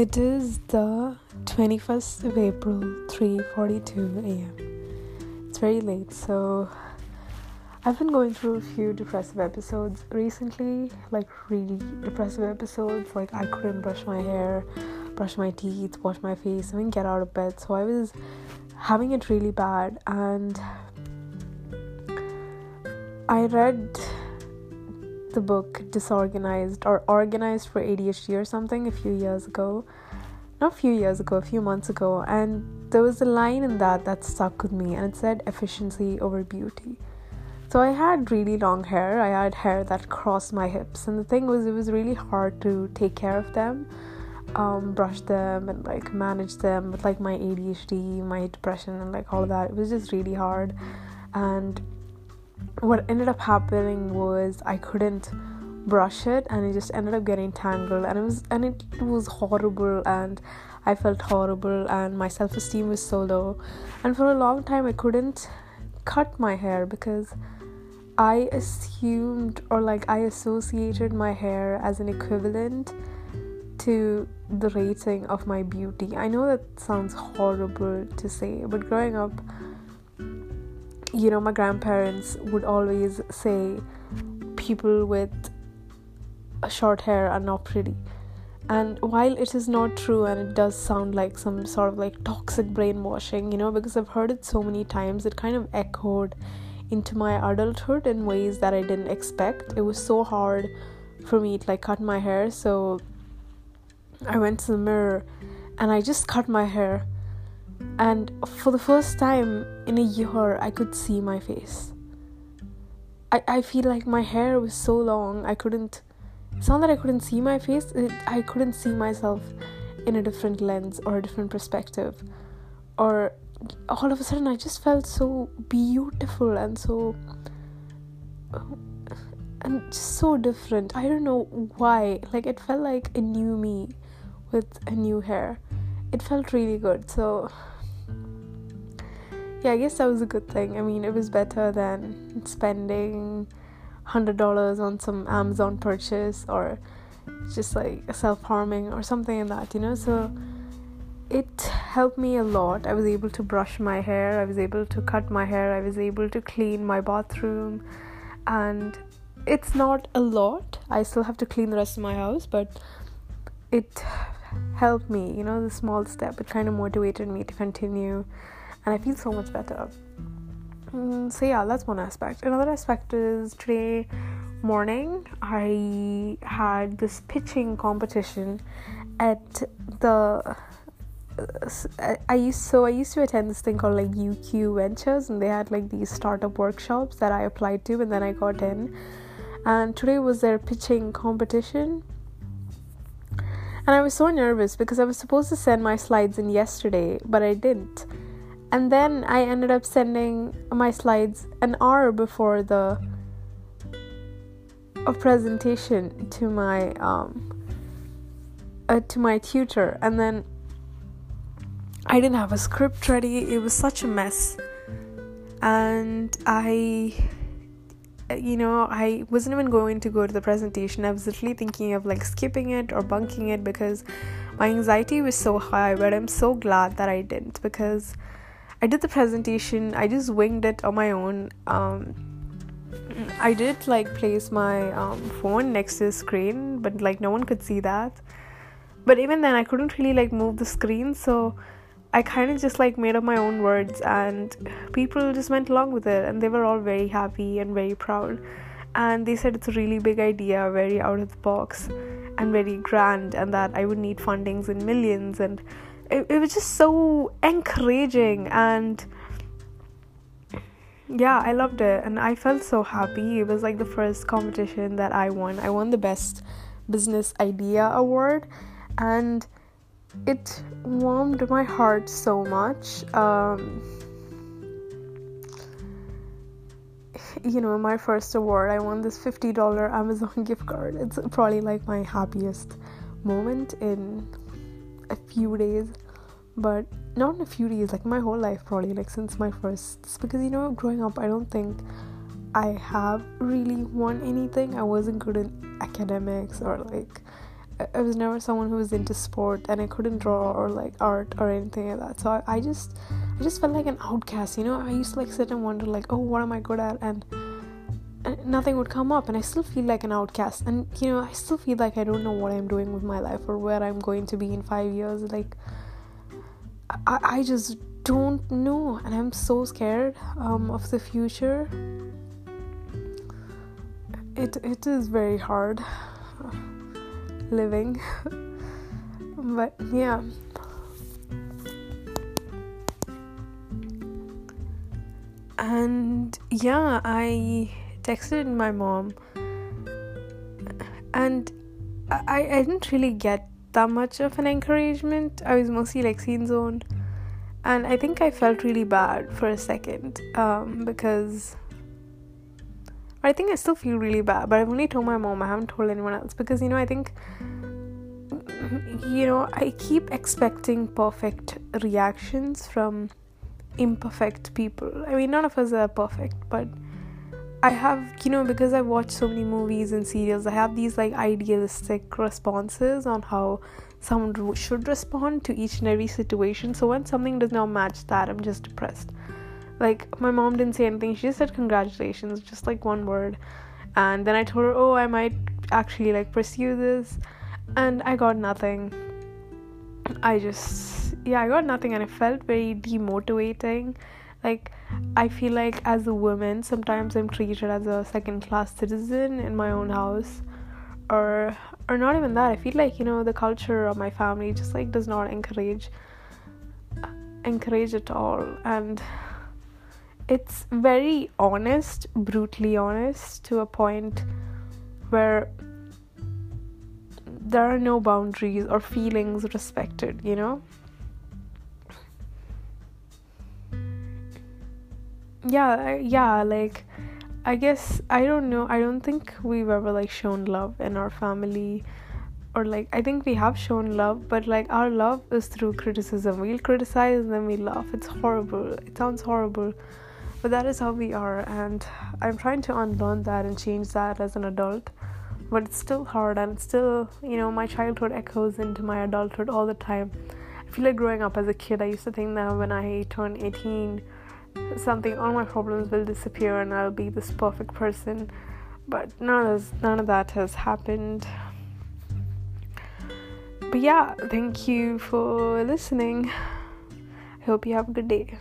It is the 21st of April, 3:42 a.m. It's very late, so I've been going through a few depressive episodes recently, like really depressive episodes. Like I couldn't brush my hair, brush my teeth, wash my face, even get out of bed. So I was having it really bad, and I read the book Disorganized or Organized for ADHD or something a few years ago. Not a few years ago, a few months ago, and there was a line in that that stuck with me, and it said efficiency over beauty. So I had really long hair. I had hair that crossed my hips, and the thing was, it was really hard to take care of them, um, brush them, and like manage them with like my ADHD, my depression, and like all of that. It was just really hard, and what ended up happening was I couldn't brush it and it just ended up getting tangled and it was and it was horrible and I felt horrible and my self-esteem was so low and for a long time I couldn't cut my hair because I assumed or like I associated my hair as an equivalent to the rating of my beauty. I know that sounds horrible to say, but growing up you know, my grandparents would always say people with short hair are not pretty. And while it is not true and it does sound like some sort of like toxic brainwashing, you know, because I've heard it so many times, it kind of echoed into my adulthood in ways that I didn't expect. It was so hard for me to like cut my hair, so I went to the mirror and I just cut my hair and for the first time in a year i could see my face. I, I feel like my hair was so long i couldn't it's not that i couldn't see my face it, i couldn't see myself in a different lens or a different perspective. Or all of a sudden i just felt so beautiful and so and just so different. I don't know why like it felt like a new me with a new hair. It felt really good so yeah, I guess that was a good thing. I mean, it was better than spending hundred dollars on some Amazon purchase or just like self harming or something like that, you know. So it helped me a lot. I was able to brush my hair, I was able to cut my hair, I was able to clean my bathroom, and it's not a lot. I still have to clean the rest of my house, but it helped me, you know, the small step. It kind of motivated me to continue and I feel so much better. Mm, so yeah, that's one aspect. Another aspect is today morning I had this pitching competition at the I used so I used to attend this thing called like UQ Ventures and they had like these startup workshops that I applied to and then I got in and today was their pitching competition and I was so nervous because I was supposed to send my slides in yesterday but I didn't and then I ended up sending my slides an hour before the a presentation to my um uh, to my tutor. And then I didn't have a script ready. It was such a mess. And I you know I wasn't even going to go to the presentation. I was literally thinking of like skipping it or bunking it because my anxiety was so high but I'm so glad that I didn't because I did the presentation. I just winged it on my own. Um, I did like place my um, phone next to the screen, but like no one could see that. But even then, I couldn't really like move the screen, so I kind of just like made up my own words, and people just went along with it, and they were all very happy and very proud. And they said it's a really big idea, very out of the box, and very grand, and that I would need fundings in millions and it, it was just so encouraging and yeah i loved it. And i felt so happy. It was like the first competition that i won. I won the best business idea award. And it warmed my heart so much. Um, you know my first award i won this $50 amazon gift card. It's probably like my happiest moment in a few days but not in a few days like my whole life probably like since my first because you know growing up i don't think i have really won anything i wasn't good in academics or like I was never someone who was into sport and I couldn't draw or like art or anything like that. So I, I just I just felt like an outcast, you know. I used to like sit and wonder like, oh, what am I good at? And, and nothing would come up, and I still feel like an outcast. And you know, I still feel like I don't know what I'm doing with my life or where I'm going to be in five years. Like, I I just don't know, and I'm so scared um of the future. It it is very hard living, but yeah. and yeah i texted my mom. And I, I didn't really get that much of an encouragement. I was mostly like seen zone and i think i felt really bad for a second um, because i think i still feel really bad but i've only told my mom. I haven't told anyone else because you know i think you know i keep expecting perfect reactions from imperfect people. I mean, none of us are perfect, but I have, you know, because I watch so many movies and serials, I have these like idealistic responses on how someone should respond to each and every situation. So when something does not match that, I'm just depressed. Like, my mom didn't say anything, she just said congratulations, just like one word. And then I told her, oh, I might actually like pursue this. And I got nothing. I just yeah, I got nothing and it felt very demotivating. Like, I feel like as a woman, sometimes I'm treated as a second class citizen in my own house. Or, or not even that. I feel like, you know, the culture of my family just like does not encourage encourage at all and it's very honest brutally honest to a point where there are no boundaries or feelings respected you know yeah yeah like i guess i don't know i don't think we've ever like shown love in our family or like i think we have shown love but like our love is through criticism. We'll criticize and then we laugh. It's horrible. It sounds horrible but that is how we are and i'm trying to unlearn that and change that as an adult but it's still hard and it's still you know my childhood echoes into my adulthood all the time. I feel like growing up as a kid i used to think that when i turned 18 something all my problems will disappear and I'll be this perfect person. But none of none of that has happened. But yeah thank you for listening. I hope you have a good day